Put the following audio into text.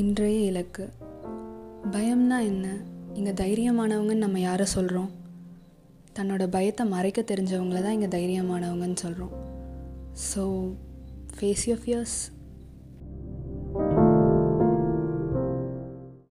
இன்றைய இலக்கு. பயம்னா என்ன? இங்கே தைரியமானவங்கன்னு நம்ம யாரை சொல்கிறோம் தன்னோட பயத்தை மறைக்க தெரிஞ்சவங்கள தான் இங்கே தைரியமானவங்கன்னு சொல்கிறோம் ஸோ ஃபேஸ் யோர் ஃபியர்ஸ்